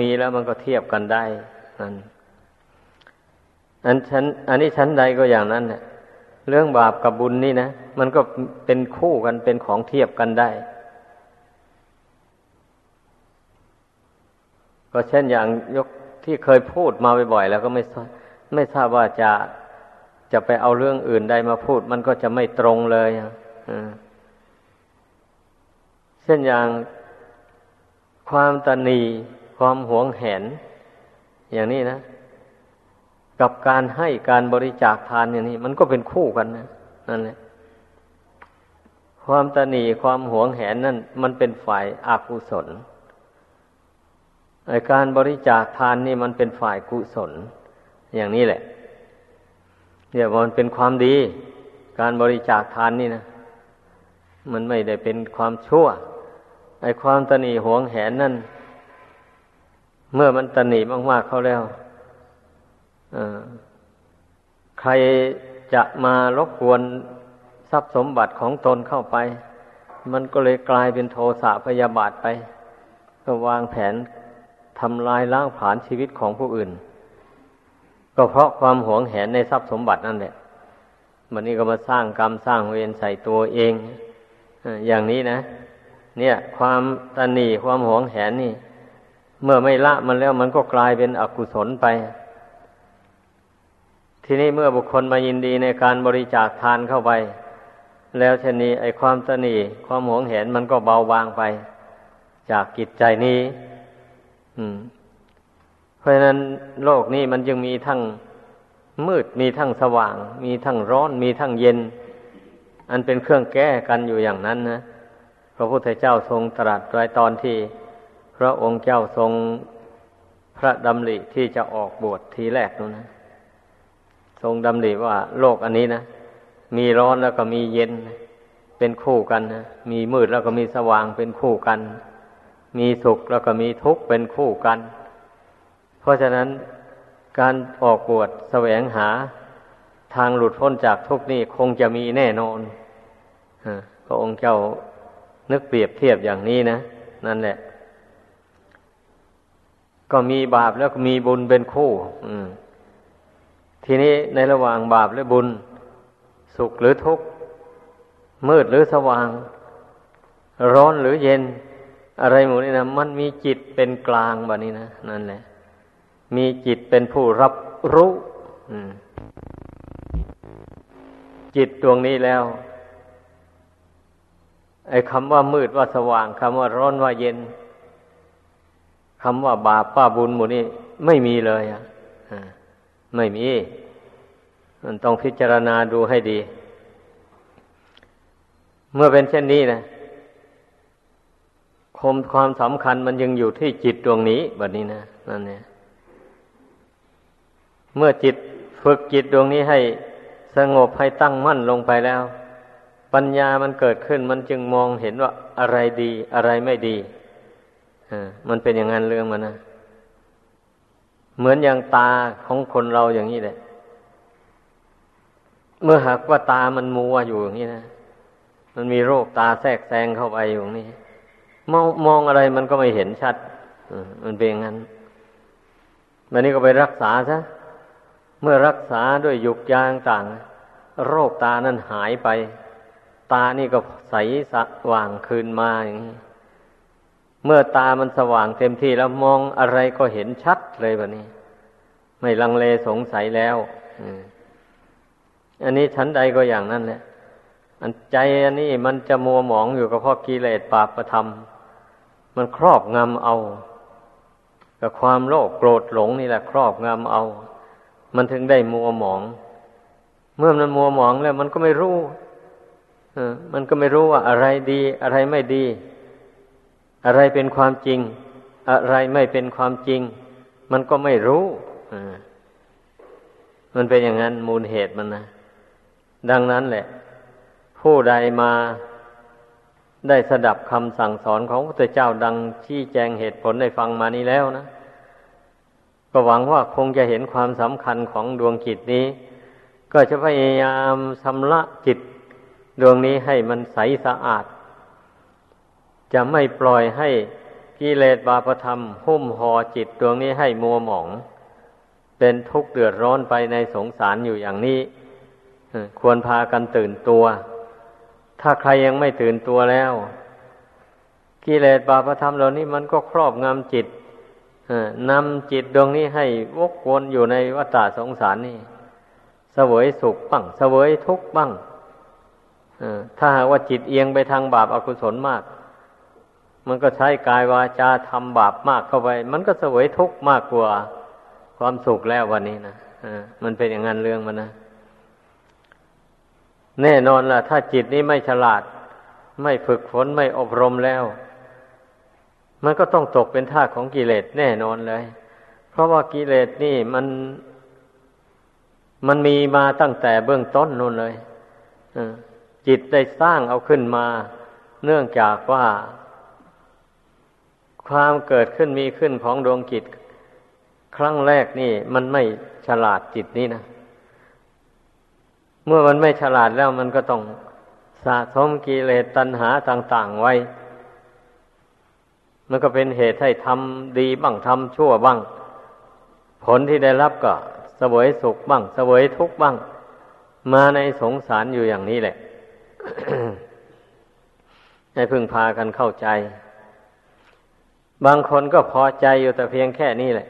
มีแล้วมันก็เทียบกันได้นั่นอันฉันอันนี้ชั้นใดก็อย่างนั้นเนี่ยเรื่องบาปกับบุญนี่นะมันก็เป็นคู่กันเป็นของเทียบกันได้ ก็เช่นอย่างยกที่เคยพูดมาบ่อยๆแล้วก็ไม่ไม่ทราบว่าจะจะไปเอาเรื่องอื่นใดมาพูด มันก็จะไม่ตรงเลยอะเช่นอย่างความตนี ความหวงแหน อย่างนี้นะ กับการให้การบริจาคทานอย่างนี้ มันก็เป็นคู่กันนะนั่นแหละความตนีความหวงแหนนั่น มันเป็นฝ่ายอากุศลไอการบริจาคทานนี่มันเป็นฝ่ายกุศล อย่างนี้แหละเนี่ยวมันเป็นความดี การบริจาคทานนี่นะมันไม่ได้เป็นความชั่วไอความตนีหวงแหนนั่น เมื่อมันตนีมาก ๆเขาแล้วใครจะมารบกวนทรัพย์สมบัติของตนเข้าไป มันก็เลยกลายเป็นโทสะพยาบาทไป ก็วางแผนทำลายล้างผลาญชีวิตของผู้อื่น ก็เพราะความหวงแหนในทรัพย์สมบัตินั่นแหละมันนี้ก็มาสร้างกรรมสร้างเวรใส่ตัวเอง อย่างนี้นะ เนี่ย ความตนีความหวงแหนนี่ เมื่อไม่ละมันแล้วมันก็กลายเป็นอกุศลไป ทีนี้เมื่อบุคคลมายินดีในการบริจาคทานเข้าไป แล้วเช่นนี้ไอ้ความตนีความหวงแหนมันก็เบาบางไป จากกิจใจนี้เพราะฉะนั้นโลกนี้มันจึงมีทั้งมืดมีทั้งสว่าง มีทั้งร้อนมีทั้งเย็น อันเป็นเครื่องแก้กันอยู่อย่างนั้นนะพระพุทธเจ้าทรงตรัสไว้ตอนที่ พระองค์เจ้าทรงพระดำริที่จะออกบวชทีแรกนู้นนะ ทรงดำริว่าโลกอันนี้นะ มีร้อนแล้วก็มีเย็นเป็นคู่กันนะ มีมืดแล้วก็มีสว่างเป็นคู่กัน มีสุขแล้วก็มีทุกข์เป็นคู่กัน เพราะฉะนั้นการออกบวชแสวงหาทางหลุดพ้นจากทุกข์นี่คงจะมีแน่นอนพระองค์เจ้านึกเปรียบเทียบอย่างนี้นะ นั่นแหละ ก็มีบาปแล้วก็มีบุญเป็นคู่ทีนี้ในระหว่างบาปและบุญ สุขหรือทุกข์ มืดหรือสว่าง ร้อนหรือเย็น อะไรหมูนี่นะมันมีจิตเป็นกลางแบบนี้นะนั่นแหละ มีจิตเป็นผู้รับรู้จิตดวงนี้แล้วไอ้คำว่ามืดว่าสว่างคำว่าร้อนว่าเย็น คำว่าบาปป้าบุญหมูนี่ไม่มีเลยอะไม่มี มันต้องพิจารณาดูให้ดี เมื่อเป็นเช่นนี้นะคมความสำคัญมันยังอยู่ที่จิตดวงนี้แบบนี้นะนั่นเนี่ย เมื่อจิตฝึกจิตดวงนี้ให้สงบให้ตั้งมั่นลงไปแล้ว ปัญญามันเกิดขึ้นมันจึงมองเห็นว่าอะไรดีอะไรไม่ดี มันเป็นอย่างนั้นเรื่องมันนะเหมือนอย่างตาของคนเราอย่างนี้แหละ เมื่อหากว่าตามันมัวอยู่อย่างนี้นะ มันมีโรคตาแทรกแซงเข้าไปอยู่นี่มองมองอะไรมันก็ไม่เห็นชัดมันเป็นอย่างนั้นวันนี้ก็ไปรักษาซะ เมื่อรักษาด้วยยุกยางต่าง โรคตานั้นหายไป ตานี่ก็ใสสว่างคืนมาอย่างนี้ เมื่อตามันสว่างเต็มที่แล้วมองอะไรก็เห็นชัดเลยแบบนี้ ไม่ลังเลสงสัยแล้วอันนี้ชั้นใดก็อย่างนั้นแหละอันใจอันนี้มันจะมัวหมองอยู่กับพ่อกิเลสปาประธรรม มันครอบงำเอา กับความโลภโกรธหลงนี่แหละ ครอบงำเอา มันถึงได้มัวหมอง เมื่อมันมัวหมองแล้ว มันก็ไม่รู้อมันก็ไม่รู้ว่าอะไรดี อะไรไม่ดี อะไรเป็นความจริง อะไรไม่เป็นความจริง มันก็ไม่รู้มันเป็นอย่างนั้นมูลเหตุมันนะดังนั้นแหละ ผู้ใดมาได้สดับคำสั่งสอนของพระเจ้าดังชี้แจงเหตุผลได้ฟังมานี้แล้วนะก็หวังว่าคงจะเห็นความสำคัญของดวงจิตนี้ ก็จะพยายามชำระจิตดวงนี้ให้มันใสสะอาด จะไม่ปล่อยให้กิเลสบาปธรรม หุ้มห่อจิตดวงนี้ให้มัวหมอง เป็นทุกข์เดือดร้อนไปในสงสารอยู่อย่างนี้ควรพากันตื่นตัว ถ้าใครยังไม่ตื่นตัวแล้วกิเลสบาปธรรมเหล่านี้มันก็ครอบงำจิตนำจิตดวงนี้ให้วกวนอยู่ในวัฏสงสารนี่เสวยสุขบ้างเสวยทุกข์บ้างถ้าหากว่าจิตเอียงไปทางบาปอากุศลมาก มันก็ใช้กายวาจาทำบาปมากเข้าไป มันก็เสวยทุกข์มากกว่าความสุขแล้ววันนี้นะมันเป็นอย่างนั้นเรื่องมันนะ แน่นอนล่ะ ถ้าจิตนี้ไม่ฉลาด ไม่ฝึกฝนไม่อบรมแล้ว มันก็ต้องตกเป็นท่าของกิเลสแน่นอนเลย เพราะว่ากิเลสนี่มันมันมีมาตั้งแต่เบื้องต้นนู่นเลยจิตได้สร้างเอาขึ้นมา เนื่องจากว่า ความเกิดขึ้นมีขึ้นของดวงจิต ครั้งแรกนี่ มันไม่ฉลาดจิตนี่นะ เมื่อมันไม่ฉลาดแล้วมันก็ต้องสะสมกิเลสตัณหาต่าง ๆ ไว้ มันก็เป็นเหตุให้ทำดีบ้างทำชั่วบ้าง ผลที่ได้รับก็สวยสุขบ้างสวยทุกข์บ้าง มาในสงสารอยู่อย่างนี้แหละ ให้พึงพากันเข้าใจ บางคนก็พอใจอยู่แต่เพียงแค่นี้แหละ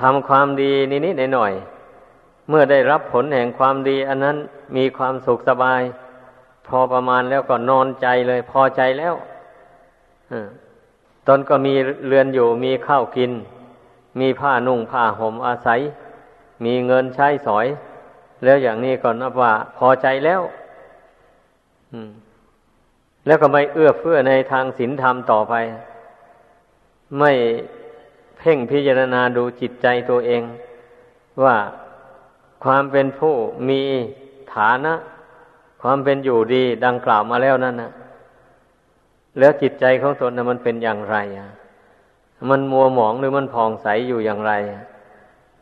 ทำความดีนิดๆหน่อยๆเมื่อได้รับผลแห่งความดี อันนั้นมีความสุขสบาย พอประมาณแล้วก็นอนใจเลย พอใจแล้วตนก็มีเรือนอยู่มีข้าวกิน มีผ้านุ่งผ้าห่มอาศัย มีเงินใช้สอย แล้วอย่างนี้ก็นับว่าพอใจแล้ว แล้วก็ไม่เอื้อเฟื้อในทางศีลธรรมต่อไป ไม่เพ่งพิจารณาดูจิตใจตัวเอง ว่าความเป็นผู้มีฐานะ ความเป็นอยู่ดีดังกล่าวมาแล้วนั่นนะแล้วจิตใจของตนนะมันเป็นอย่างไรมันมัวหมองหรือมันผ่องใสอยู่อย่างไร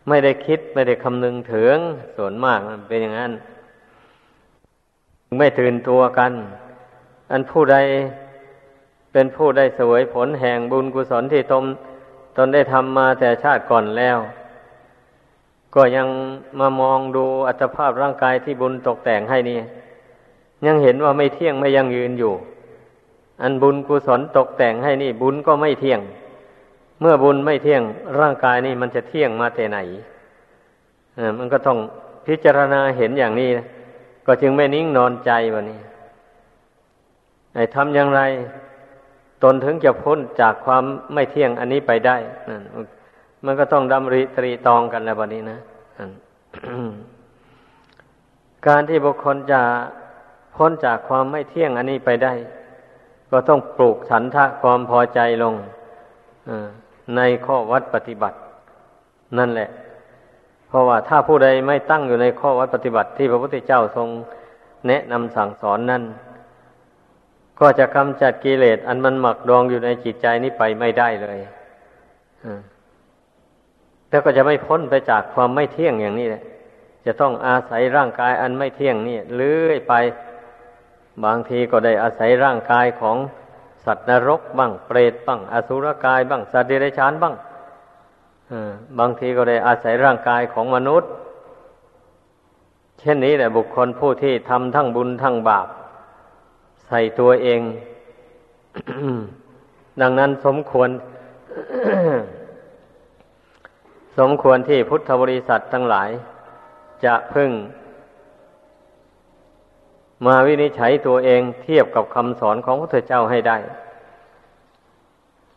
ไม่ได้คิดไม่ได้คำนึงถึงส่วนมากมันเป็นอย่างนั้น ไม่ตื่นตัวกัน อันผู้ใดเป็นผู้ได้สวยผลแห่งบุญกุศลที่ตนตนได้ทำมาแต่ชาติก่อนแล้ว ก็ยังมามองดูอัตภาพร่างกายที่บุญตกแต่งให้นี่ ยังเห็นว่าไม่เที่ยงไม่ยังยืนอยู่ อันบุญกุศลตกแต่งให้นี่ บุญก็ไม่เที่ยง เมื่อบุญไม่เที่ยงร่างกายนี่มันจะเที่ยงมาแต่ไหนมันก็ต้องพิจารณาเห็นอย่างนี้นะก็จึงไม่นิ่งนอนใจวันนี้ ทำอย่างไร ตนถึงจะพ้นจากความไม่เที่ยงอันนี้ไปได้นั่นมันก็ต้องดำริตรีตองกันแล้ววันนี้นะการที่บุคคลจะพ้นจากความไม่เที่ยงอันนี้ไปได้ ก็ต้องปลูกฉันทะความพอใจลงในข้อวัดปฏิบัติ นั่นแหละ เพราะว่าถ้าผู้ใดไม่ตั้งอยู่ในข้อวัดปฏิบัติ ที่พระพุทธเจ้าทรงแนะนำสั่งสอนนั้น ก็จะกำจัดกิเลสอันมันหมักดองอยู่ในจิตใจนี้ไปไม่ได้เลยแล้วก็จะไม่พ้นไปจากความไม่เที่ยงอย่างนี้แหละ จะต้องอาศัยร่างกายอันไม่เที่ยงนี่เลื่อยไป บางทีก็ได้อาศัยร่างกายของสัตว์นรกบ้างเปรตบ้างอสุรกายบ้างสัตว์เดรัจฉานบ้างบางทีก็ได้อาศัยร่างกายของมนุษย์ เช่นนี้แหละบุคคลผู้ที่ทำทั้งบุญทั้งบาป ส่ตัวเอง ดังนั้นสมควร สมควรที่พุทธบริษัททั้งหลาย จะพึ่ง มาวินิจฉัยตัวเองเทียบกับคำสอนของพระพุทธเจ้าให้ได้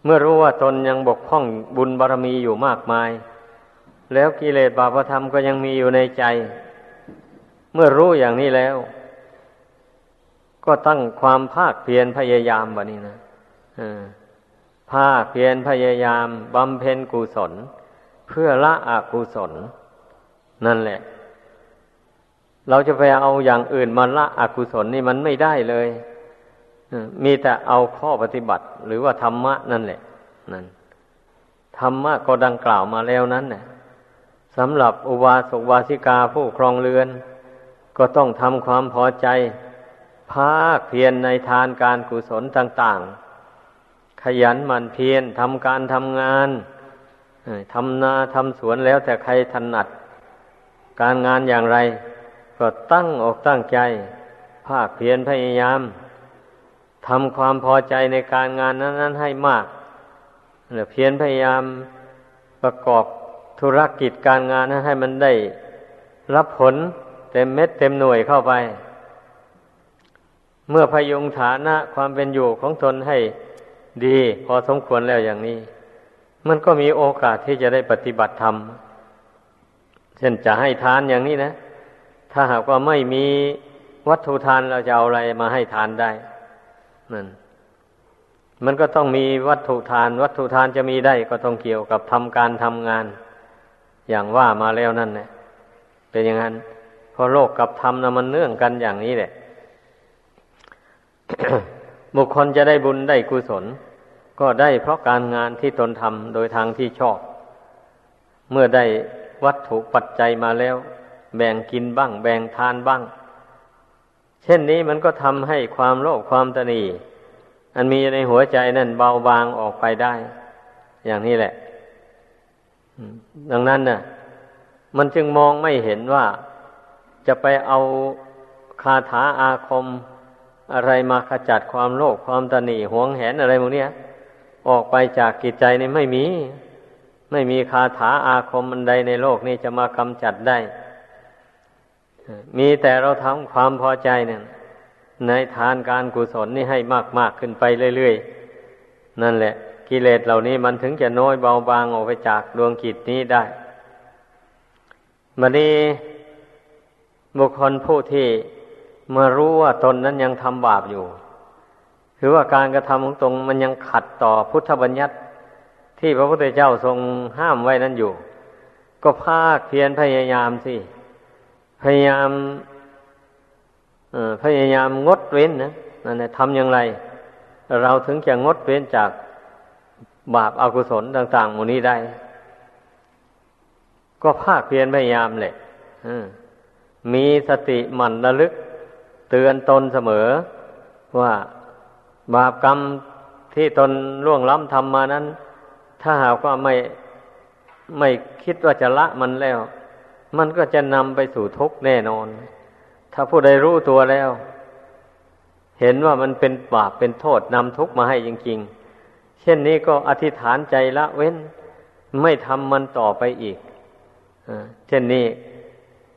เมื่อรู้ว่าตนยังบกพร่องบุญบารรมีอยู่มากมาย แล้วกิเลสบาปธรรมก็ยังมีอยู่ในใจ เมื่อรู้อย่างนี้แล้ว ก็ตั้งความภาคเพียรพยายามบะนี้นะภาคเพียรพยายามบำเพ็ญกุศล เพื่อละอกุศล นั่นแหละ เราจะไปเอาอย่างอื่นมาละอกุศลนี่มันไม่ได้เลยมีแต่เอาข้อปฏิบัติ หรือว่าธรรมะนั่นแหละนั่นธรรมะก็ดังกล่าวมาแล้วนั้นเนี่ยสำหรับอุบาสกวาสิกาผู้ครองเรือน ก็ต้องทำความพอใจ ภาคเพียรในทานการกุศลต่าง ๆ ขยันหมั่นเพียรทำการทำงานทำนาทำสวนแล้วแต่ใครถนัด การงานอย่างไร ก็ตั้งอกตั้งใจ ภาคเพียรพยายามทำความพอใจในการงานนั้น ๆ ให้มากเพียรพยายามประกอบธุรกิจการงานนั้นให้มันได้ รับผลเต็มเม็ดเต็มหน่วยเข้าไป เมื่อพยุงฐานะความเป็นอยู่ของตนให้ดี พอสมควรแล้วอย่างนี้ มันก็มีโอกาสที่จะได้ปฏิบัติธรรม เช่นจะให้ทานอย่างนี้นะ ถ้าหากว่าไม่มีวัตถุทานเราจะเอาอะไรมาให้ทานได้นั่นมันก็ต้องมีวัตถุทาน วัตถุทานจะมีได้ก็ต้องเกี่ยวกับทำการทำงาน อย่างว่ามาแล้วนั่นแหละเป็นอย่างนั้นพอโลกกับธรรมนะมันเนื่องกันอย่างนี้แหละ บุคคลจะได้บุญได้กุศล ก็ได้เพราะการงานที่ตนทำโดยทางที่ชอบ เมื่อได้วัตถุปัจจัยมาแล้ว แบ่งกินบ้าง แบ่งทานบ้าง เช่นนี้มันก็ทำให้ความโลภความตนีอันมีในหัวใจนั่นเบาบางออกไปได้ อย่างนี้แหละดังนั้นน่ะ มันจึงมองไม่เห็นว่าจะไปเอาคาถาอาคม อะไรมาขจัดความโลภความตนีหวงแหนอะไรพวกนี้ออกไปจากกิจใจนี่ไม่มี ไม่มีคาถาอาคมอันใดในโลกนี้จะมากำจัดได้ มีแต่เราทำความพอใจเนี่ยในทานการกุศลนี่ให้มากมากขึ้นไปเรื่อย ๆ นั่นแหละ กิเลสเหล่านี้มันถึงจะน้อยเบาบางออกไปจากดวงกิจนี้ได้บัดนี้บุคคลผู้ที่ เมารู้ว่าตนนั้นยังทำบาปอยู่คือว่าการกระทำของตนมันยังขัดต่อพุทธบัญญัติ ที่พระพุทธเจ้าทรงห้ามไว้นั้นอยู่ ก็ภาคเพียรพยายามสิ พยายามพยายามงดเว้นนะนั่นทำอย่างไร เราถึงจะงดเว้นจากบาปอากุศลต่างๆหมู่นี้ได้ ก็ภาคเพียรพยายามแหละมีสติหมั่นระลึก เตือนตนเสมอ ว่าบาปกรรมที่ตนล่วงล้ำทำมานั้น ถ้าหากว่าไม่ไม่คิดว่าจะละมันแล้ว มันก็จะนำไปสู่ทุกข์แน่นอน ถ้าผู้ใดรู้ตัวแล้ว เห็นว่ามันเป็นบาปเป็นโทษนำทุกข์มาให้จริง ๆ เช่นนี้ก็อธิษฐานใจละเว้น ไม่ทำมันต่อไปอีกเช่นนี้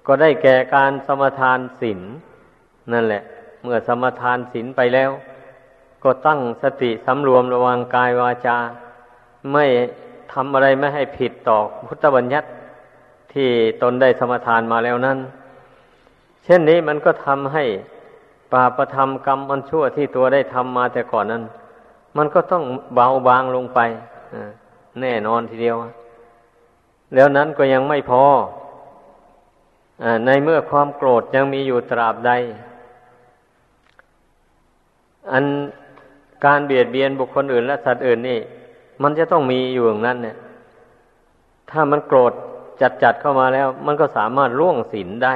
ก็ได้แก่การสมทานศีล นั่นแหละ เมื่อสมทานศีลไปแล้ว ก็ตั้งสติสำรวมระวังกายวาจา ไม่ทำอะไรไม่ให้ผิดต่อพุทธบัญญัติที่ตนได้สมทานมาแล้วนั้น เช่นนี้มันก็ทำให้ปาประทำกรรมอันชั่วที่ตัวได้ทำมาแต่ก่อนนั้น มันก็ต้องเบาบางลงไปแน่นอนทีเดียว แล้วนั้นก็ยังไม่พออในเมื่อความโกรธยังมีอยู่ตราบใด อันการเบียดเบียนบุคคลอื่น และสัตว์อื่นนี่ มันจะต้องมีอยู่อย่างนั้นเนี่ย ถ้ามันโกรธจัดจัดเข้ามาแล้ว มันก็สามารถล่วงศีลได้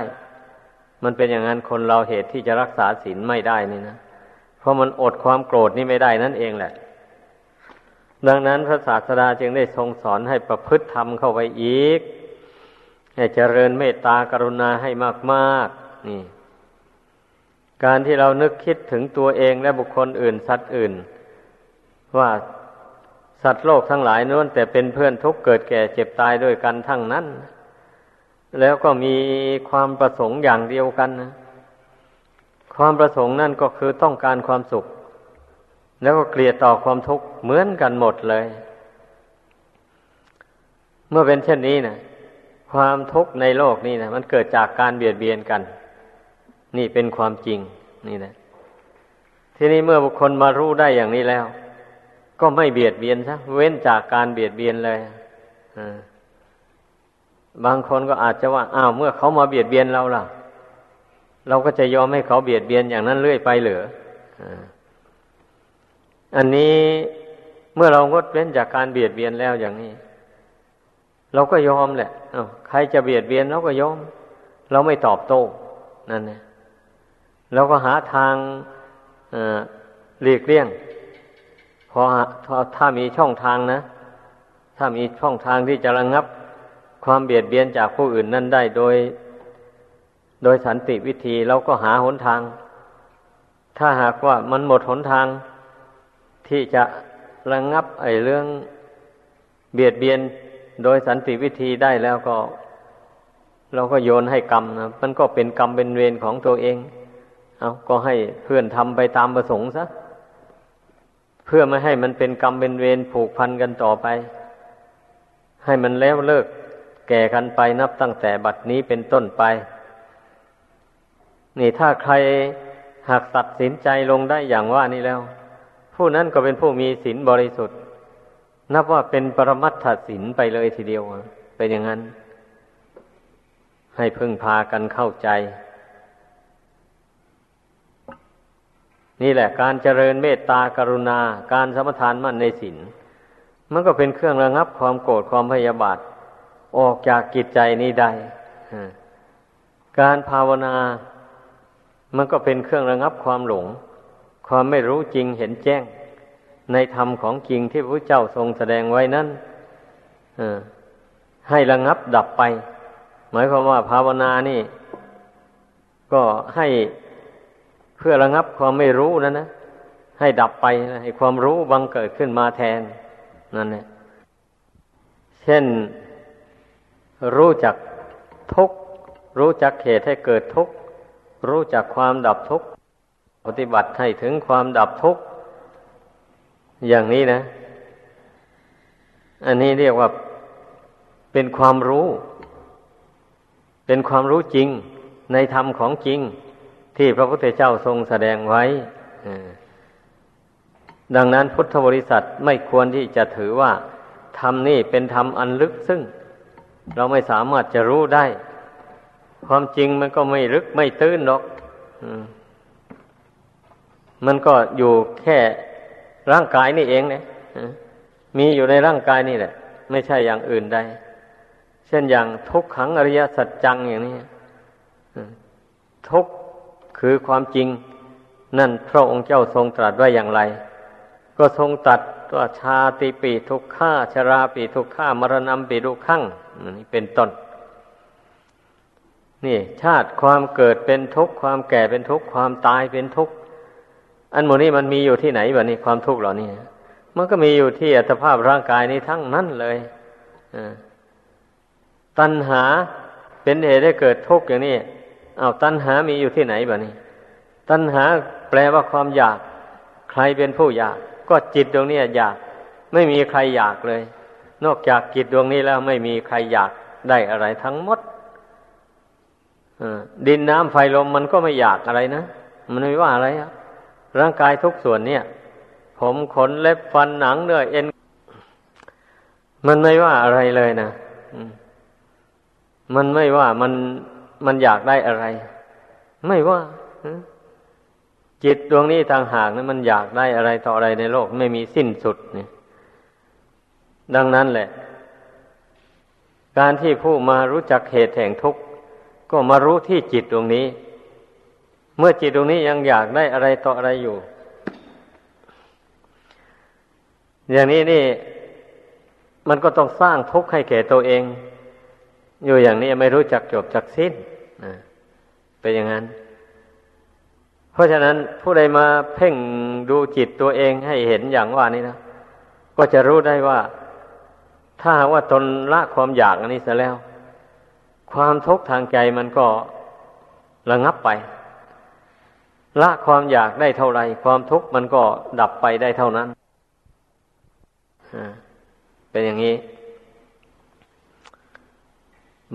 มันเป็นอย่างนั้นคนเราเหตุที่จะรักษาศีลไม่ได้นี่นะเพราะมันอดความโกรธนี่ไม่ได้นั่นเองแหละ ดังนั้นพระศาสดาจึงได้ทรงสอนให้ประพฤติธรรมเข้าไปอีกให้เจริญเมตตากรุณาให้มากๆนี่ การที่เรานึกคิดถึงตัวเองและบุคคลอื่น สัตว์อื่น ว่าสัตว์โลกทั้งหลายนั้นแต่เป็นเพื่อนทุกเกิดแก่เจ็บตายด้วยกันทั้งนั้น แล้วก็มีความประสงค์อย่างเดียวกันนะความประสงค์นั่นก็คือต้องการความสุข แล้วก็เกลียดต่อความทุกข์เหมือนกันหมดเลย เมื่อเป็นเช่นนี้นะความทุกข์ในโลกนี้นะมันเกิดจากการเบียดเบียนกัน นี่เป็นความจริง นี่นะทีนี้เมื่อบุคคลมารู้ได้อย่างนี้แล้ว ก็ไม่เบียดเบียนซะเว้นจากการเบียดเบียนเลยบางคนก็อาจจะว่าอ้าวเมื่อเขามาเบียดเบียนเราล่ะ เราก็จะยอมให้เขาเบียดเบียนอย่างนั้นเรื่อยไปเหรืออันนี้เมื่อเรางดเว้นจากการเบียดเบียนแล้วอย่างนี้ เราก็ยอมแหละใครจะเบียดเบียนเราก็ยอม เราไม่ตอบโต้นั่นเนี่ย เราก็หาทางหลีกเลี่ยง พอถ้ามีช่องทางนะ ถ้ามีช่องทางที่จะระงับความเบียดเบียนจากผู้อื่นนั่นได้โดย โดยสันติวิธีเราก็หาหนทาง ถ้าหากว่ามันหมดหนทางที่จะระงับไอ้เรื่องเบียดเบียนโดยสันติวิธีได้แล้วก็ เราก็โยนให้กรรมนะมันก็เป็นกรรมเป็นเวรของตัวเอง เอาก็ให้เพื่อนทำไปตามประสงค์ซะ เพื่อไม่ให้มันเป็นกรรมเป็นเวรผูกพันกันต่อไป ให้มันแล้วเลิก แก่กันไปนับตั้งแต่บัดนี้เป็นต้นไป นี่ถ้าใครหากตัดสินใจลงได้อย่างว่านี้แล้ว ผู้นั้นก็เป็นผู้มีศีลบริสุทธิ์ นับว่าเป็นปรมัตถศีลไปเลยทีเดียวเป็นอย่างนั้น ให้พึ่งพากันเข้าใจ นี่แหละ การเจริญเมตตากรุณา การสมทานมั่นในศีลมันก็เป็นเครื่องระงับความโกรธความพยาบาทออกจากกิจใจนี้ได้การภาวนา มันก็เป็นเครื่องระงับความหลง ความไม่รู้จริงเห็นแจ้ง ในธรรมของจริงที่พระเจ้าทรงแสดงไว้นั้นให้ระงับดับไป หมายความว่าภาวนานี่ ก็ให้ เพื่อระงับความไม่รู้นั่นนะให้ดับไปให้ความรู้บังเกิดขึ้นมาแทนนั่นแหละเช่นรู้จักทุกรู้จักเหตุให้เกิดทุกรู้จักความดับทุกปฏิบัติให้ถึงความดับทุกอย่างนี้นะ อันนี้เรียกว่าเป็นความรู้ เป็นความรู้จริงในธรรมของจริง ที่พระพุทธเจ้าทรงแสดงไว้ดังนั้นพุทธบริษัทไม่ควรที่จะถือว่าธรรมนี่เป็นธรรมอันลึกซึ่ง เราไม่สามารถจะรู้ได้ ความจริงมันก็ไม่ลึกไม่ตื้นหรอกมันก็อยู่แค่ร่างกายนี่เองเนี่ยมีอยู่ในร่างกายนี่แหละ ไม่ใช่อย่างอื่นใดเช่นอย่างทุกขังอริยสัจจังอย่างนี้ทุก คือความจริง นั่นพระองค์เจ้าทรงตรัสไว้อย่างไร ก็ทรงตรัสว่าชาติปีทุกข้าชราปีทุกข้ามรณะปีทุกขั้งนี่เป็นต้นนี่ ชาติความเกิดเป็นทุกข์ความแก่เป็นทุกข์ความตายเป็นทุกข์อันโมนี้มันมีอยู่ที่ไหนบะนี่ความทุกข์เหล่านี้มันก็มีอยู่ที่อัตภาพร่างกายนี้ทั้งนั้นเลยตัณหาเป็นเหตุให้เกิดทุกข์อย่างนี้ เอาตัณหามีอยู่ที่ไหนบ้านี้ ตัณหาแปลว่าความอยาก ใครเป็นผู้อยาก ก็จิตดวงนี้อยาก ไม่มีใครอยากเลย นอกจากจิตดวงนี้แล้วไม่มีใครอยากได้อะไรทั้งหมดดินน้ำไฟลมมันก็ไม่อยากอะไรนะ มันไม่ว่าอะไรอะร่างกายทุกส่วนเนี่ย ผมขนเล็บฟันหนังเนื้อเอ็น มันไม่ว่าอะไรเลยนะมันไม่ว่ามัน มันอยากได้อะไร ไม่ว่าจิตดวงนี้ทางหากนะมันอยากได้อะไรต่ออะไรในโลกไม่มีสิ้นสุดนี่ดังนั้นแหละ การที่ผู้มารู้จักเหตุแห่งทุกข์ก็มารู้ที่จิตดวงนี้ เมื่อจิตดวงนี้ยังอยากได้อะไรต่ออะไรอยู่ อย่างนี้นี่ มันก็ต้องสร้างทุกข์ให้แก่ตัวเอง อยู่อย่างนี้ไม่รู้จักจบจักสิ้น เป็นอย่างนั้น เพราะฉะนั้นผู้ใดมาเพ่งดูจิตตัวเองให้เห็นอย่างว่านี้นะก็จะรู้ได้ว่า ถ้าว่าตนละความอยากอันนี้เสียแล้ว ความทุกข์ทางใจมันก็ระงับไป ละความอยากได้เท่าไรความทุกข์มันก็ดับไปได้เท่านั้นเป็นอย่างนี้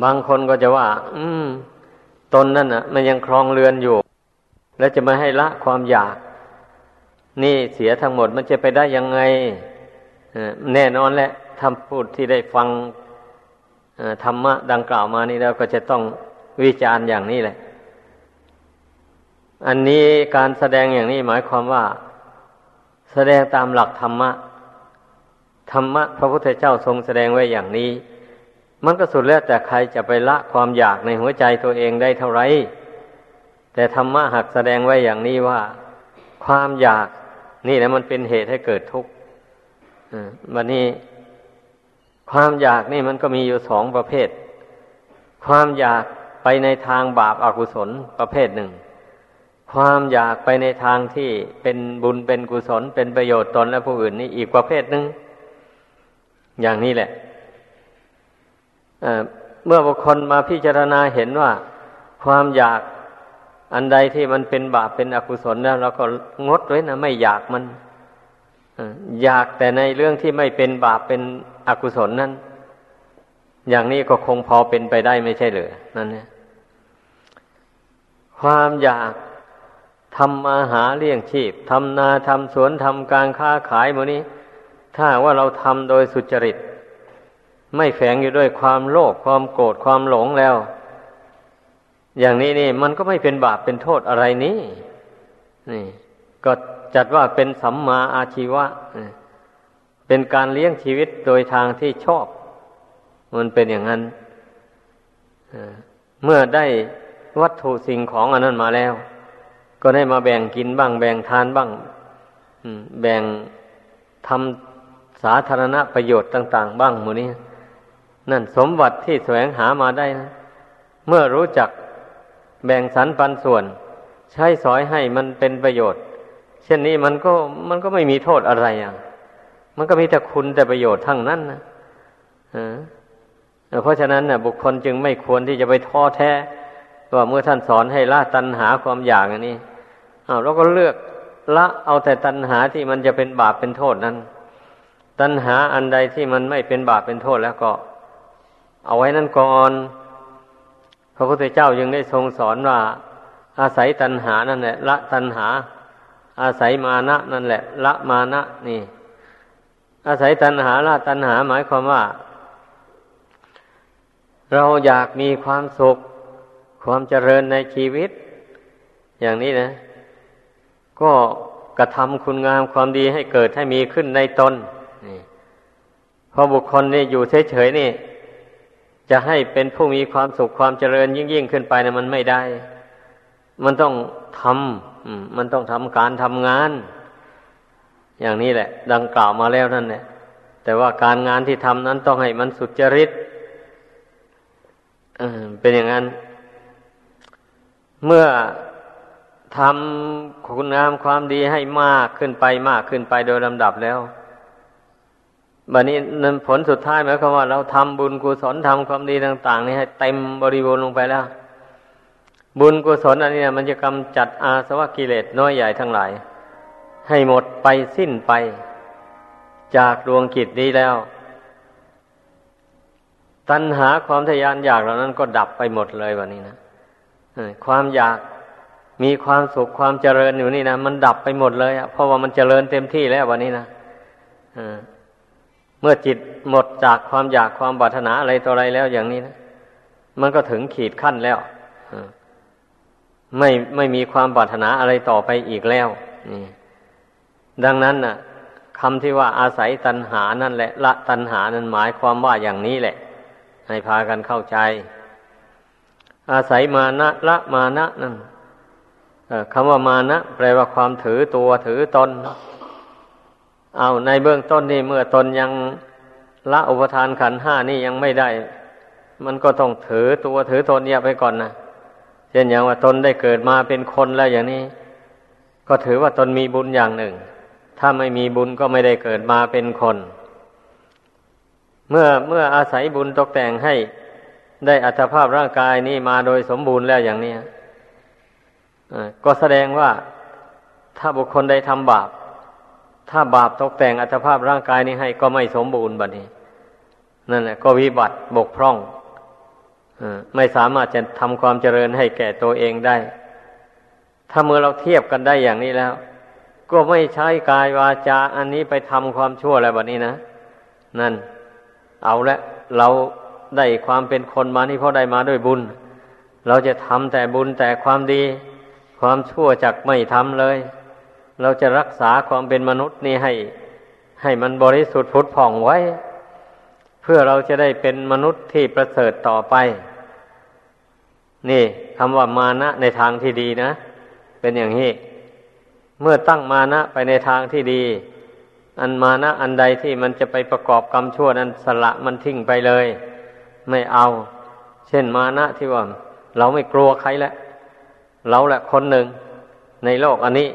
บางคนก็จะว่า อืม ตนนั่นอะ มันยังครองเรือนอยู่ แล้วจะมาให้ละความอยาก นี่เสียทั้งหมดมันจะไปได้ยังไงแน่นอนแหละทำพูดที่ได้ฟังธรรมะดังกล่าวมานี่แล้วก็จะต้องวิจารณ์อย่างนี้แหละ อันนี้การแสดงอย่างนี้หมายความว่า แสดงตามหลักธรรมะ ธรรมะพระพุทธเจ้าทรงแสดงไว้อย่างนี้ มันก็สุดแล้วแต่ใครจะไปละความอยากในหัวใจตัวเองได้เท่าไร แต่ธรรมะหักแสดงไว้อย่างนี้ว่า ความอยากนี่นะมันเป็นเหตุให้เกิดทุกข์วันนี้ ความอยากนี่มันก็มีอยู่สองประเภท ความอยากไปในทางบาปอากุศลประเภทหนึ่ง ความอยากไปในทางที่เป็นบุญเป็นกุศลเป็นประโยชน์ตนและผู้อื่นนี่อีกประเภทหนึ่งอย่างนี้แหละ เมื่อบุคคลมาพิจารณาเห็นว่า ความอยากอันใดที่มันเป็นบาปเป็นอกุศลแล้วเราก็งดไว้นะไม่อยากมันอยากแต่ในเรื่องที่ไม่เป็นบาปเป็นอกุศลนั้น อย่างนี้ก็คงพอเป็นไปได้ไม่ใช่หรือนั่นเนี่ยความอยากทำมาหาเลี้ยงชีพทำนาทำสวนทำการค้าขายมือนี้ ถ้าว่าเราทำโดยสุจริต ไม่แฝงอยู่ด้วยความโลภความโกรธความหลงแล้ว อย่างนี้นี่ มันก็ไม่เป็นบาปเป็นโทษอะไรนี่นี่ ก็จัดว่าเป็นสัมมาอาชีวะเป็นการเลี้ยงชีวิตโดยทางที่ชอบ มันเป็นอย่างนั้นเมื่อได้วัตถุสิ่งของอันนั้นมาแล้ว ก็ได้มาแบ่งกินบ้าง แบ่งทานบ้างแบ่งทำสาธารณประโยชน์ต่าง ๆ บ้างหมูนี้ นั่นสมบัติที่แสวงหามาได้นะเมื่อรู้จักแบ่งสรรปันส่วน ใช้สอยให้มันเป็นประโยชน์ เช่นนี้มันก็มันก็ไม่มีโทษอะไรอะ มันก็มีแต่คุณแต่ประโยชน์ทั้งนั้นนะเพราะฉะนั้นนะบุคคลจึงไม่ควรที่จะไปท้อแท้ว่าเมื่อท่านสอนให้ละตัณหาความอยากอันนี้เราก็เลือกละเอาแต่ตัณหาที่มันจะเป็นบาปเป็นโทษนั้น ตัณหาอันใดที่มันไม่เป็นบาปเป็นโทษแล้วก็ เอาไว้นั่นก่อน พระพุทธเจ้ายังได้ทรงสอนว่า อาศัยตัณหานั่นแหละ ละตัณหา อาศัยมานะนั่นแหละ ละมานะนี่ อาศัยตัณหาละตัณหาหมายความว่า เราอยากมีความสุข ความเจริญในชีวิต อย่างนี้นะ ก็กระทำคุณงามความดีให้เกิดให้มีขึ้นในตนนี่พอบุคคลนี่อยู่เฉยๆนี่ จะให้เป็นผู้มีความสุขความเจริญยิ่งยิ่งขึ้นไปนะมันไม่ได้ มันต้องทำมันต้องทำการทำงาน อย่างนี้แหละ ดังกล่าวมาแล้วนั่นแหละแต่ว่าการงานที่ทำนั้นต้องให้มันสุจริตเป็นอย่างนั้น เมื่อทำคุณงามความดีให้มากขึ้นไปมากขึ้นไปโดยลำดับแล้ว บัดนี้นั้นผลสุดท้ายหมายความว่า เราทำบุญกุศลทำความดีต่าง ๆ นี่ให้เต็มบริบูรณ์ลงไปแล้ว บุญกุศลอันนี้มันจะกำจัดอาสวะกิเลสน้อยใหญ่ทั้งหลาย ให้หมดไปสิ้นไป จากดวงกิจนี้แล้ว ตัณหาความทยานอยากเหล่านั้นก็ดับไปหมดเลยวันนี้นะความอยากมีความสุขความเจริญอยู่นี่นะมันดับไปหมดเลยอะเพราะว่ามันเจริญเต็มที่แล้ววันนี้นะอ เมื่อจิตหมดจากความอยากความบาถนาอะไรต่ออะไรแล้วอย่างนี้นะ มันก็ถึงขีดขั้นแล้วไม่ไม่มีความบาถนาอะไรต่อไปอีกแล้วนี่ดังนั้นน่ะคำที่ว่าอาศัยตัณหานั่นแหละ ละตัณหานั้นหมายความว่าอย่างนี้แหละ ให้พากันเข้าใจ อาศัยมานะ ละมานะนั่นคำว่ามานะ แปลว่าความถือตัวถือตน เอาในเบื้องต้นนี่เมื่อตนยังละอุปทานขันห้านี่ยังไม่ได้ มันก็ต้องถือตัวถือตนเนี่ยไปก่อนนะเช่นอย่างว่าตนได้เกิดมาเป็นคนแล้วอย่างนี้ ก็ถือว่าตนมีบุญอย่างหนึ่ง ถ้าไม่มีบุญก็ไม่ได้เกิดมาเป็นคน เมื่อเมื่ออาศัยบุญตกแต่งให้ได้อัตภาพร่างกายนี้มาโดยสมบูรณ์แล้วอย่างนี้ก็แสดงว่าถ้าบุคคลได้ทำบาป ถ้าบาปตกแต่งอัตภาพร่างกายนี้ให้ก็ไม่สมบูรณ์บัดนี้ นั่นแหละก็วิบัติบกพร่องไม่สามารถจะทำความเจริญให้แก่ตัวเองได้ ถ้าเมื่อเราเทียบกันได้อย่างนี้แล้ว ก็ไม่ใช้กายวาจาอันนี้ไปทำความชั่วอะไรแบบนี้นะ นั่น เอาละเราได้ความเป็นคนมานี่เพราะได้มาด้วยบุญ เราจะทำแต่บุญแต่ความดี ความชั่วจักไม่ทำเลย เราจะรักษาความเป็นมนุษย์นี่ให้ ให้มันบริสุทธิ์พุทธผ่องไว้ เพื่อเราจะได้เป็นมนุษย์ที่ประเสริฐต่อไป นี่คำว่ามานะในทางที่ดีนะ เป็นอย่างนี้ เมื่อตั้งมานะไปในทางที่ดี อันมานะอันใดที่มันจะไปประกอบกรรมชั่วนั้นสละมันทิ้งไปเลย ไม่เอา เช่นมานะที่ว่า เราไม่กลัวใครแล้วเราแหละคนหนึ่งในโลกอันนี้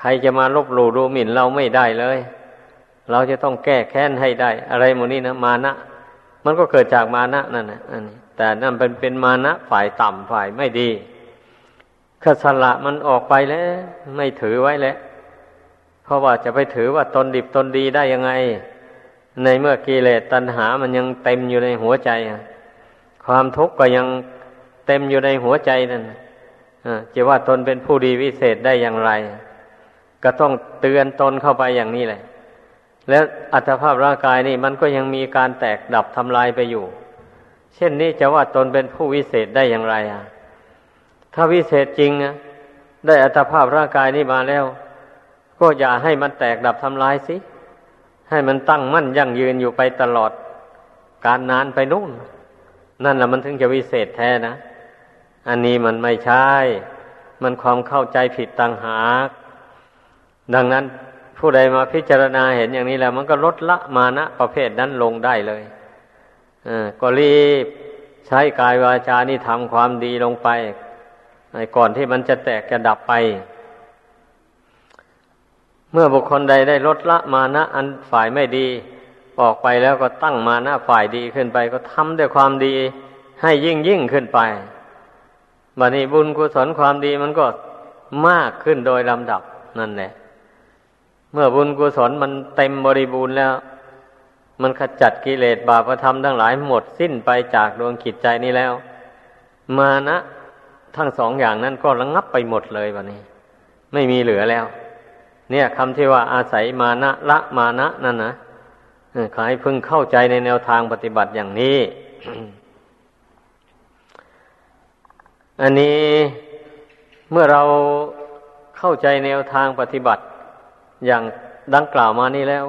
ใครจะมาลบหลู่ดูหมิ่นเราไม่ได้เลย เราจะต้องแก้แค้นให้ได้ อะไรหมดนี้นะมานะมันก็เกิดจากมานะนั่นนะอันนี้แต่นั่นเป็นเป็นมานะฝ่ายต่ำฝ่ายไม่ดีขสละมันออกไปแล้ว ไม่ถือไว้แล้วเพราะว่าจะไปถือว่าตนดิบตนดีได้ยังไง ในเมื่อกิเลสตัณหามันยังเต็มอยู่ในหัวใจความทุกข์ก็ยังเต็มอยู่ในหัวใจนั่นจะว่าตนเป็นผู้ดีวิเศษได้อย่างไร ก็ต้องเตือนตนเข้าไปอย่างนี้แหละ แล้วอัตภาพร่างกายนี่มันก็ยังมีการแตกดับทำลายไปอยู่ เช่นนี้จะว่าตนเป็นผู้วิเศษได้อย่างไรอะ ถ้าวิเศษจริงนะได้อัตภาพร่างกายนี้มาแล้ว ก็อย่าให้มันแตกดับทำลายสิ ให้มันตั้งมั่นยั่งยืนอยู่ไปตลอด การนานไปนู่น นั่นแหละมันถึงจะวิเศษแท้นะ อันนี้มันไม่ใช่ มันความเข้าใจผิดต่างหาก ดังนั้นผู้ใดมาพิจารณาเห็นอย่างนี้แล้ว มันก็ลดละมานะประเภทนั้นลงได้เลยอก็รีบใช้กายวาจานี่ทำความดีลงไปก่อนที่มันจะแตกจะดับไป เมื่อบุคคลใดได้ลดละมานะอันฝ่ายไม่ดี ออกไปแล้วก็ตั้งมานะฝ่ายดีขึ้นไป ก็ทำด้วยความดีให้ยิ่งยิ่งขึ้นไปบัดนี้บุญกุศลความดีมันก็มากขึ้นโดยลำดับนั่นแหละ เมื่อบุญกุศลมันเต็มบริบูรณ์แล้ว มันขจัดกิเลสบาปธรรมทั้งหลายหมดสิ้นไปจากดวงขิดใจนี้แล้ว มานะทั้งสองอย่างนั้นก็ระงงับไปหมดเลยวันนี้ ไม่มีเหลือแล้ว เนี่ยคำที่ว่าอาศัยมานะละมานะนั่นนะขอให้พึงเข้าใจในแนวทางปฏิบัติอย่างนี้ อันนี้เมื่อเราเข้าใจแนวทางปฏิบัติ อย่างดังกล่าวมานี้แล้ว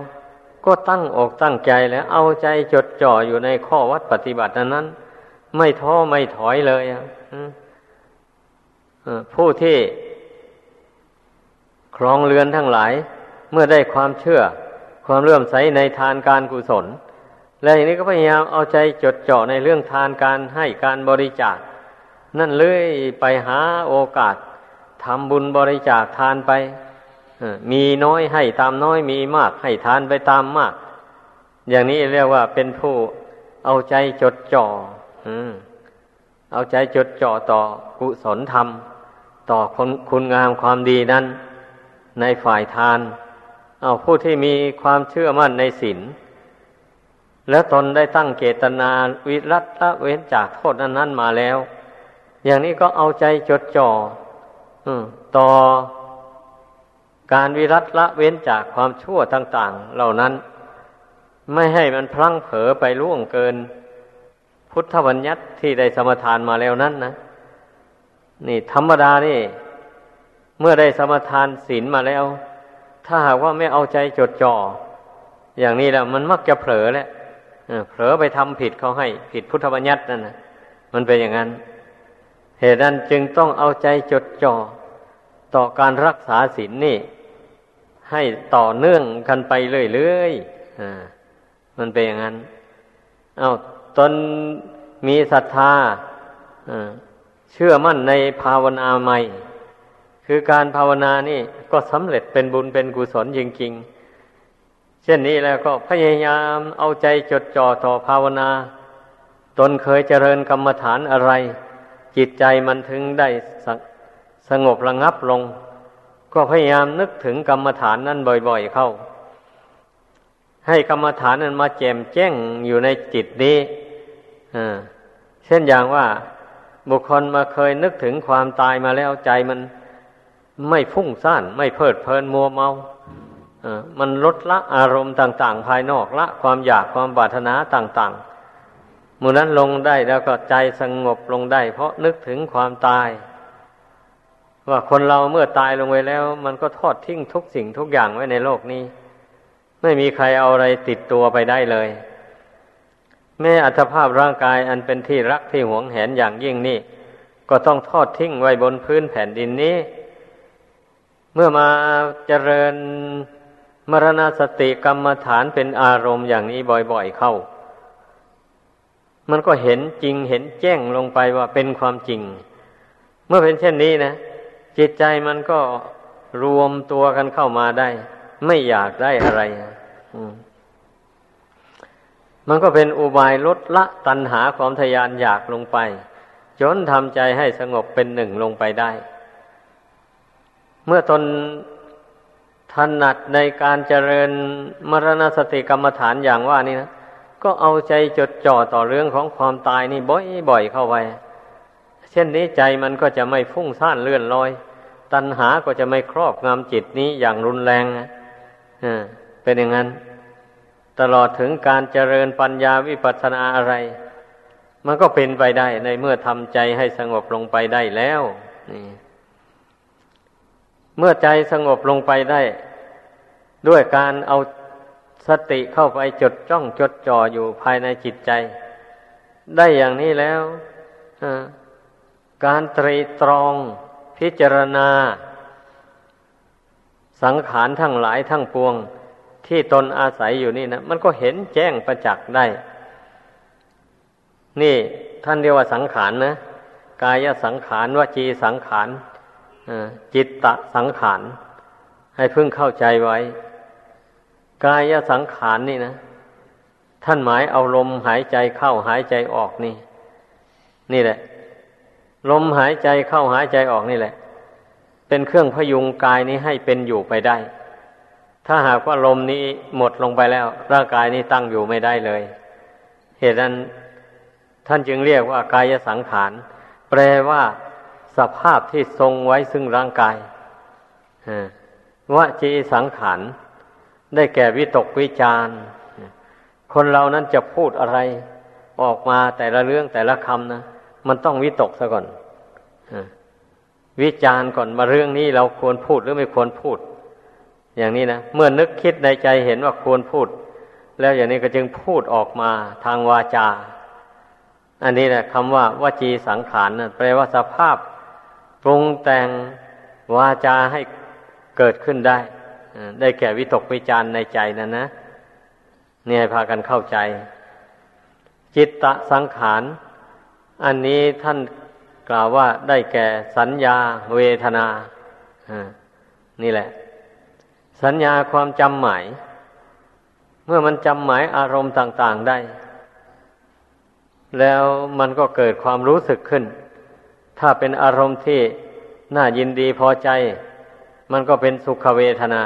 ก็ตั้งอกตั้งใจแล้ว เอาใจจดจ่ออยู่ในข้อวัดปฏิบัตินั้น ไม่ท้อไม่ถอยเลยผู้ที่ครองเรือนทั้งหลาย เมื่อได้ความเชื่อ ความเลื่อมใสในทานการกุศล และอย่างนี้ก็พยายามเอาใจจดจ่อในเรื่องทานการให้การบริจาค นั่นเลยไปหาโอกาสทำบุญบริจาคทานไป มีน้อยให้ตามน้อยมีมากให้ทานไปตามมาก อย่างนี้เรียกว่าเป็นผู้เอาใจจดจ่อเอาใจจดจ่อต่อกุศลธรรม ต่อคุณคุณงามความดีนั้น ในฝ่ายทาน เอาผู้ที่มีความเชื่อมั่นในศีลแล้วตนได้ตั้งเกตนาวิรัตละเว้นจากโทษนั้นนั้นมาแล้ว อย่างนี้ก็เอาใจจดจ่อต่อ การวิรัตละเว้นจากความชั่วต่างๆ เหล่านั้น ไม่ให้มันพลั้งเผลอไปล่วงเกิน พุทธบัญญัติที่ได้สมทานมาแล้วนั้นนะ นี่ธรรมดานี่ เมื่อได้สมทานศีลมาแล้ว ถ้าหากว่าไม่เอาใจจดจ่อ อย่างนี้แล้วมันมักจะเผลอแหละเผลอไปทำผิดเขาให้ ผิดพุทธบัญญัตินั่นนะมันเป็นอย่างนั้น เหตุนั้นจึงต้องเอาใจจดจ่อต่อการรักษาศีลนนี่ ให้ต่อเนื่องกันไปเรื่อยๆอ่ามันเป็นอย่างนั้น เอาตนมีศรัทธาเชื่อมั่นในภาวนาใหม่ คือการภาวนานี่ก็สำเร็จเป็นบุญเป็นกุศลจริงๆ เช่นนี้แล้วก็พยายามเอาใจจดจ่อต่อภาวนา ตนเคยเจริญกรรมฐานอะไร จิตใจมันถึงได้สสงบระงับลง ก็พยายามนึกถึงกรรมฐานนั้นบ่อย ๆ เข้า ให้กรรมฐานนั้นมาแจ่มแจ้งอยู่ในจิตนี้เช่นอย่างว่าบุคคลมาเคยนึกถึงความตายมาแล้วใจมันไม่ฟุ้งซ่าน ไม่เพลิดเพลินมัวเมามันลดละอารมณ์ต่าง ๆ ภายนอกละ ความอยากความบาถนาต่างๆมื่อนั้นลงได้แล้วก็ใจสงบลงได้ เพราะนึกถึงความตาย ว่าคนเราเมื่อตายลงไปแล้ว มันก็ทอดทิ้งทุกสิ่งทุกอย่างไว้ในโลกนี้ ไม่มีใครเอาอะไรติดตัวไปได้เลย แม้อัตภาพร่างกายอันเป็นที่รักที่หวงแหนอย่างยิ่งนี่ ก็ต้องทอดทิ้งไว้บนพื้นแผ่นดินนี้ เมื่อมาเจริญมรณาสติกรรมฐานเป็นอารมณ์อย่างนี้บ่อยๆเข้า มันก็เห็นจริงเห็นแจ้งลงไปว่าเป็นความจริง เมื่อเป็นเช่นนี้นะ จิตใจมันก็รวมตัวกันเข้ามาได้ ไม่อยากได้อะไรมันก็เป็นอุบายลดละตัณหาความทยานอยากลงไป จนทำใจให้สงบเป็นหนึ่งลงไปได้ เมื่อตนถนัดในการเจริญมรณสติกรรมฐานอย่างว่านี่นะก็เอาใจจดจ่อต่อเรื่องของความตายนี่บ่อยๆเข้าไปเช่นนี้ใจมันก็จะไม่ฟุ้งซ่านเลื่อนลอย ตัณหาก็จะไม่ครอบงำจิตนี้อย่างรุนแรงนะเป็นอย่างนั้น ตลอดถึงการเจริญปัญญาวิปัสสนาอะไร มันก็เป็นไปได้ในเมื่อทำใจให้สงบลงไปได้แล้วนี่เมื่อใจสงบลงไปได้ ด้วยการเอาสติเข้าไปจดจ้องจดจ่ออยู่ภายในจิตใจ ได้อย่างนี้แล้วการตรีตรอง พิจารณา สังขารทั้งหลายทั้งปวง ที่ตนอาศัยอยู่นี่นะมันก็เห็นแจ้งประจักษ์ได้ นี่ท่านเรียกว่าสังขารนะกายสังขารวจีสังขารจิตตะสังขารให้พึ่งเข้าใจไว้ กายสังขารนี่นะ ท่านหมายเอาลมหายใจเข้าหายใจออกนี่ นี่แหละ ลมหายใจเข้าหายใจออกนี่แหละ เป็นเครื่องพยุงกายนี้ให้เป็นอยู่ไปได้ ถ้าหากว่าลมนี้หมดลงไปแล้ว ร่างกายนี้ตั้งอยู่ไม่ได้เลย เหตุนั้นท่านจึงเรียกว่ากายสังขาร แปลว่าสภาพที่ทรงไว้ซึ่งร่างกายวจีสังขารได้แก่วิตกวิจารคนเรานั้นจะพูดอะไรออกมาแต่ละเรื่องแต่ละคำนะ มันต้องวิตกซะก่อนวิจารก่อนมาเรื่องนี้เราควรพูดหรือไม่ควรพูด อย่างนี้นะเมื่อนึกคิดในใจเห็นว่าควรพูด แล้วอย่างนี้ก็จึงพูดออกมาทางวาจา อันนี้แหละคำว่าวจีสังขารนะแปลว่าสภาพปรุงแต่งวาจาให้เกิดขึ้นได้ได้แก่วิตกวิจารในใจนั่นนะ เนี่ยพากันเข้าใจ จิตตะสังขาร อันนี้ท่านกล่าวว่าได้แก่สัญญาเวทนานี่แหละ สัญญาความจำหมาย เมื่อมันจำหมายอารมณ์ต่าง ๆได้ แล้วมันก็เกิดความรู้สึกขึ้น ถ้าเป็นอารมณ์ที่น่ายินดีพอใจ มันก็เป็นสุขเวทนา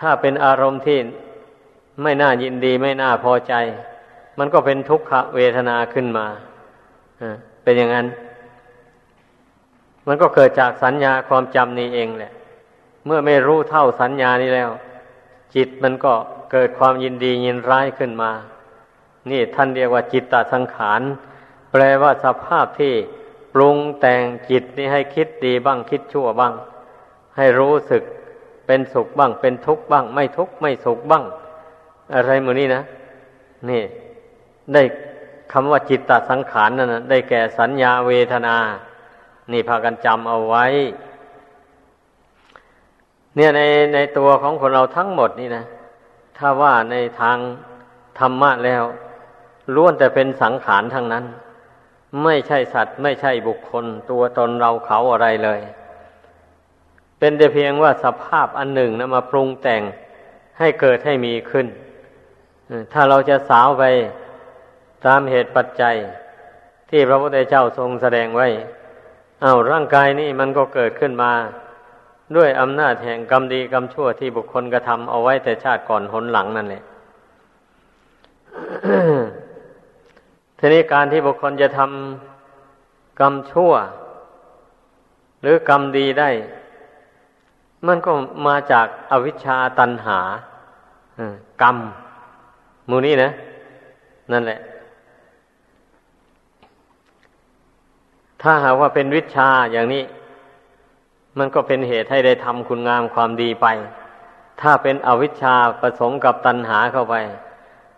ถ้าเป็นอารมณ์ที่ไม่น่ายินดีไม่น่าพอใจ มันก็เป็นทุกขเวทนาขึ้นมา เป็นอย่างนั้น มันก็เกิดจากสัญญาความจำนี้เองแหละ เมื่อไม่รู้เท่าสัญญานี้แล้ว จิตมันก็เกิดความยินดียินร้ายขึ้นมา นี่ท่านเรียกว่าจิตตสังขาร แปลว่าสภาพที่ปรุงแต่งจิตนี่ให้คิดดีบ้างคิดชั่วบ้าง ให้รู้สึกเป็นสุขบ้าง เป็นทุกข์บ้าง ไม่ทุกข์ไม่สุขบ้าง อะไรหมดนี้นะ นี่ ได้ คำว่าจิตตสังขารนั่นได้แก่สัญญาเวทนา นี่พากันจำเอาไว้ เนี่ยในในตัวของคนเราทั้งหมดนี่นะ ถ้าว่าในทางธรรมะแล้วล้วนแต่เป็นสังขารทั้งนั้น ไม่ใช่สัตว์ ไม่ใช่บุคคล ตัวตนเราเขาอะไรเลย เป็นแต่เพียงว่าสภาพอันหนึ่งนะมาปรุงแต่งให้เกิดให้มีขึ้น ถ้าเราจะสาวไป ตามเหตุปัจจัย ที่พระพุทธเจ้าทรงแสดงไว้ เอาร่างกายนี่มันก็เกิดขึ้นมา ด้วยอำนาจแห่งกรรมดีกรรมชั่วที่บุคคลกระทำเอาไว้แต่ชาติก่อนหนหลังนั่นแหละทีนี้การที่บุคคลจะทำกรรมชั่ว หรือกรรมดีได้ มันก็มาจากอวิชชาตันหากรรมมูนี้นะ นั่นแหละ ถ้าหากว่าเป็นวิชาอย่างนี้ มันก็เป็นเหตุให้ได้ทำคุณงามความดีไป ถ้าเป็นอวิชชาผสมกับตัณหาเข้าไป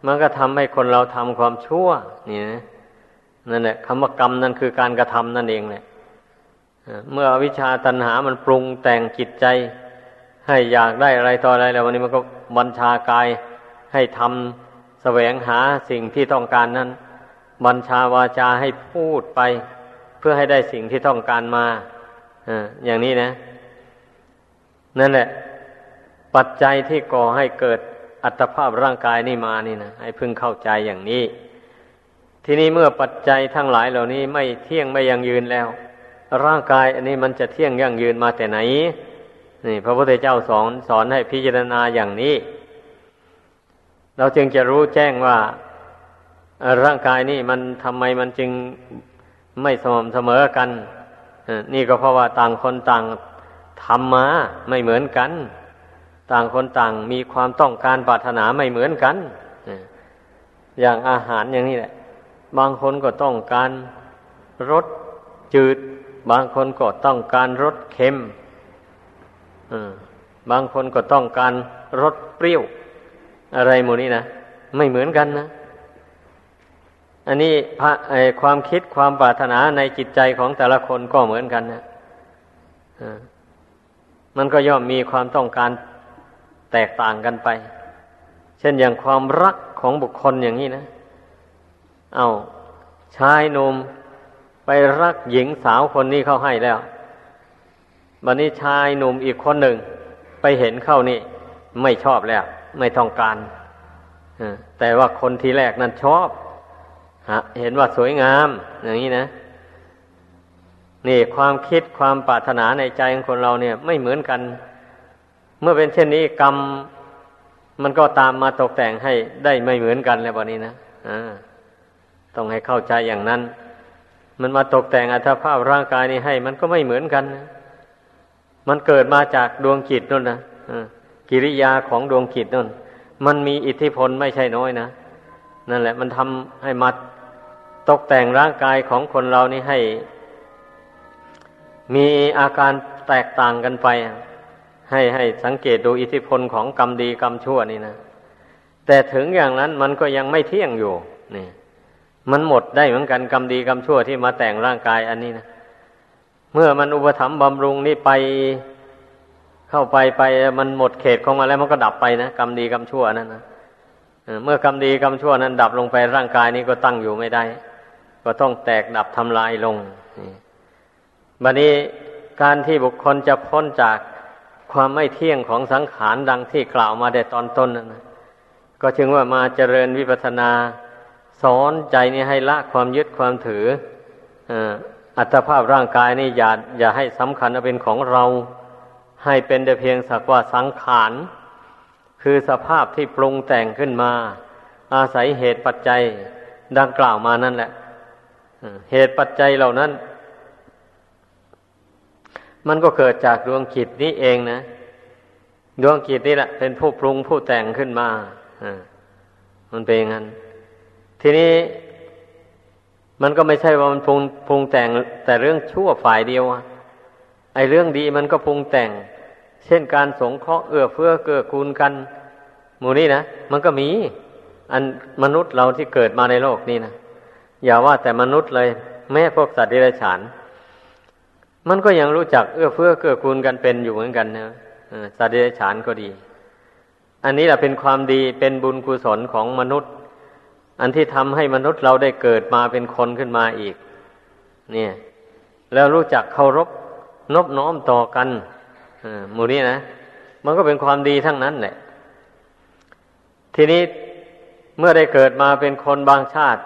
มันก็ทำให้คนเราทำความชั่วนี่นะนั่นแหละคำว่ากรรมนั่นคือการกระทำนั่นเองแหละเมื่ออวิชชาตัณหามันปรุงแต่งจิตใจใให้อยากได้อะไรต่ออะไรแล้ววันนี้มันก็บัญชากายให้ทำแสวงหาสิ่งที่ต้องการนั้น บัญชาวาจาให้พูดไป เพื่อให้ได้สิ่งที่ต้องการมาอย่างนี้นะ นั่นแหละ ปัจจัยที่ก่อให้เกิดอัตภาพร่างกายนี่มานี่นะให้พึงเข้าใจอย่างนี้ ทีนี้เมื่อปัจจัยทั้งหลายเหล่านี้ไม่เที่ยงไม่ยังยืนแล้ว ร่างกายอันนี้มันจะเที่ยงยั่งยืนมาแต่ไหน นี่ พระพุทธเจ้าสอนสอนให้พิจารณาอย่างนี้ เราจึงจะรู้แจ้งว่าร่างกายนี่มันทำไมมันจึง ไม่สม่ำเสมอกันนี่ก็เพราะว่าต่างคนต่างทำมาไม่เหมือนกัน ต่างคนต่างมีความต้องการปรารถนาไม่เหมือนกัน อย่างอาหารอย่างนี้แหละ บางคนก็ต้องการรสจืด บางคนก็ต้องการรสเค็มบางคนก็ต้องการรสเปรี้ยว อะไรหมดนี้นะ ไม่เหมือนกันนะ อันนี้พระความคิดความปรารถนาในจิตใจของแต่ละคนก็เหมือนกันนะมันก็ย่อมมีความต้องการแตกต่างกันไป เช่นอย่างความรักของบุคคลอย่างนี้นะ เอาชายหนุ่มไปรักหญิงสาวคนนี้เข้าให้แล้ว บันนี้ชายหนุ่มอีกคนหนึ่ง ไปเห็นเข้านี่ ไม่ชอบแล้ว ไม่ต้องการแต่ว่าคนที่แรกนั้นชอบ เห็นว่าสวยงาม อย่างนี้นะ นี่ความคิดความปรารถนาในใจของคนเราเนี่ย ไม่เหมือนกัน เมื่อเป็นเช่นนี้กรรมมันก็ตามมาตกแต่งให้ได้ไม่เหมือนกันแล้ววันนี้นะอ่าต้องให้เข้าใจอย่างนั้น มันมาตกแต่งอัตภาพร่างกายนี้ให้ มันก็ไม่เหมือนกันนะมันเกิดมาจากดวงจิตนั่นนะกิริยาของดวงจิตนั่น มันมีอิทธิพลไม่ใช่น้อยนะ นั่นแหละ มันทำให้มัด ตกแต่งร่างกายของคนเรานี่ให้ มีอาการแตกต่างกันไป ให้ให้สังเกตดูอิทธิพลของกรรมดีกรรมชั่วนี่นะแต่ถึงอย่างนั้นมันก็ยังไม่เที่ยงอยู่นี่มันหมดได้เหมือนกันกรรมดีกรรมชั่วที่มาแต่งร่างกายอันนี้นะเมื่อมันอุปถัมภ์บำรุงนี่ไปเข้าไปไปมันหมดเขตของมันแล้วมันก็ดับไปนะกรรมดีกรรมชั่วนั่นนะเมื่อกรรมดีกรรมชั่วนั้นดับลงไปร่างกายนี้ก็ตั้งอยู่ไม่ได้ ก็ต้องแตกดับทำลายลงบัดนี้การที่บุคคลจะพ้นจากความไม่เที่ยงของสังขารดังที่กล่าวมาแต่ตอนต้นนั่นนะก็จึงว่ามาเจริญวิปัสนาสอนใจนี้ให้ละความยึดความถืออัตภาพร่างกายนี่อย่าอย่าให้สำคัญเป็นของเรา ให้เป็นแต่เพียงสักว่าสังขารคือสภาพที่ปรุงแต่งขึ้นมา อาศัยเหตุปัจจัยดังกล่าวมานั่นแหละ เหตุปัจจัยเหล่านั้น มันก็เกิดจากดวงจิตนี้เองนะดวงจิตนี่แหละเป็นผู้ปรุงผู้แต่งขึ้นมาอ่ามันเป็นอย่างนั้น ทีนี้มันก็ไม่ใช่ว่ามันปรุงปรุงแต่ง แต่เรื่องชั่วฝ่ายเดียวไอเรื่องดีมันก็ปรุงแต่ง เช่นการสงเคราะห์เอื้อเฟื้อเกื้อกูลกันหมู่นี้นะมันก็มี อันมนุษย์เราที่เกิดมาในโลกนี้นะ อย่าว่าแต่มนุษย์เลย แม้พวกสัตว์เดรัจฉาน มันก็ยังรู้จักเอื้อเฟื้อเกื้อกูลกันเป็นอยู่เหมือนกันนะสัตว์เดรัจฉานก็ดี อันนี้แหละเป็นความดีเป็นบุญกุศลของมนุษย์ อันที่ทำให้มนุษย์เราได้เกิดมาเป็นคนขึ้นมาอีก เนี่ย แล้วรู้จักเคารพนบน้อมต่อกันหมู่นี้นะมันก็เป็นความดีทั้งนั้นแหละ ทีนี้เมื่อได้เกิดมาเป็นคนบางชาติ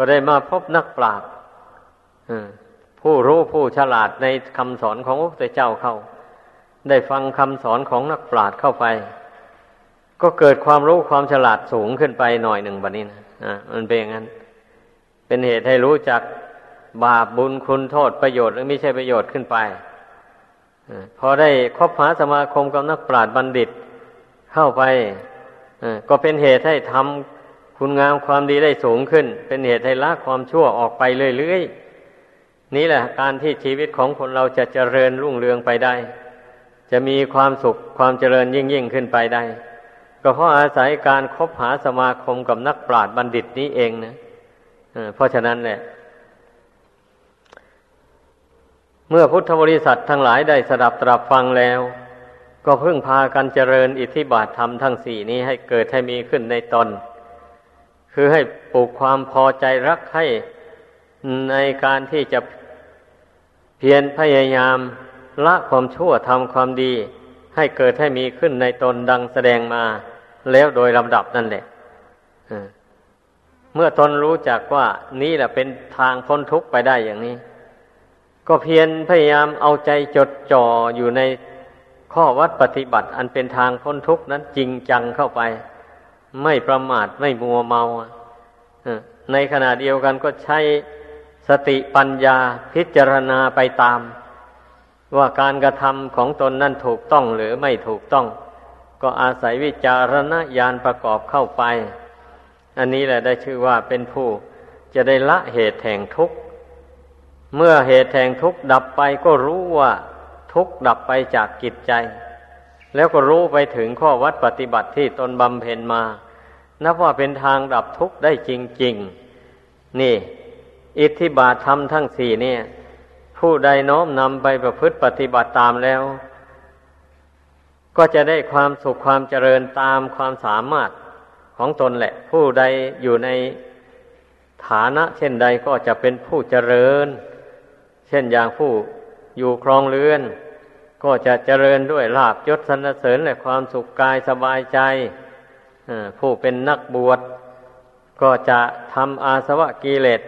ก็ได้มาพบนักปราชญ์ผู้รู้ผู้ฉลาดในคำสอนของพระพุทธเจ้าเข้า ได้ฟังคำสอนของนักปราชญ์เข้าไป ก็เกิดความรู้ความฉลาดสูงขึ้นไปหน่อยหนึ่งบัดนี้นะอ่ามันเป็นอย่างนั้น เป็นเหตุให้รู้จักบาปบุญคุณโทษประโยชน์หรือไม่ใช่ประโยชน์ขึ้นไปอพอได้คบหาสมาคมกับนักปราชญ์บัณฑิตเข้าไปก็เป็นเหตุให้ทำ คุณงามความดีได้สูงขึ้น เป็นเหตุให้ละความชั่วออกไปเรื่อยๆนี่แหละการที่ชีวิตของคนเราจะเจริญรุ่งเรืองไปได้ จะมีความสุขความเจริญยิ่งยิ่งขึ้นไปได้ ก็เพราะอาศัยการคบหาสมาคมกับนักปราชญ์บัณฑิตนี้เองนะเพราะฉะนั้นแหละเมื่อพุทธบริษัททั้งหลายได้สดับตรับฟังแล้ว ก็พึ่งพากันเจริญอิทธิบาทธรรมทั้งสี่นี้ให้เกิดให้มีขึ้นในตน คือให้ปลูกความพอใจรักให้ในการที่จะเพียรพยายามละความชั่วทำความดี ให้เกิดให้มีขึ้นในตนดังแสดงมา แล้วโดยลำดับนั่นแหละเมื่อตนรู้จักว่านี่แหละเป็นทางพ้นทุกข์ไปได้อย่างนี้ ก็เพียรพยายามเอาใจจดจ่ออยู่ในข้อวัดปฏิบัติ อันเป็นทางพ้นทุกข์นั้นจริงจังเข้าไป ไม่ประมาทไม่มัวเมาในขณะเดียวกันก็ใช้สติปัญญาพิจารณาไปตาม ว่าการกระทำของตนนั้นถูกต้องหรือไม่ถูกต้อง ก็อาศัยวิจารณญาณประกอบเข้าไป อันนี้แหละได้ชื่อว่าเป็นผู้จะได้ละเหตุแห่งทุกข์ เมื่อเหตุแห่งทุกข์ดับไปก็รู้ว่าทุกข์ดับไปจากกิจใจ แล้วก็รู้ไปถึงข้อวัดปฏิบัติที่ตนบำเพ็ญมา นับว่าเป็นทางดับทุกข์ได้จริง ๆ นี่ อิทธิบาทธรรมทั้งสี่เนี่ย ผู้ใดน้อมนำไปประพฤติปฏิบัติตามแล้ว ก็จะได้ความสุขความเจริญตามความสามารถของตนแหละ ผู้ใดอยู่ในฐานะ เช่นใดก็จะเป็นผู้เจริญ เช่นอย่างผู้อยู่ครองเรือน ก็จะเจริญด้วยลาบยศสรรเสริญและความสุขกายสบายใจผู้เป็นนักบวชก็จะทำอาสวะกิเลส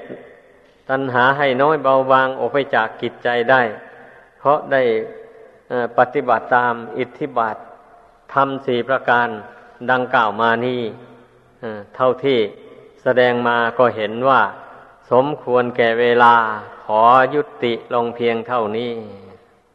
ตัณหาให้น้อยเบาบางออกไปจากกิจใจได้ เพราะได้ปฏิบัติตามอิทธิบาททำสี่ประการดังกล่าวมานี้เท่าที่แสดงมาก็เห็นว่า สมควรแก่เวลาขอยุติลงเพียงเท่านี้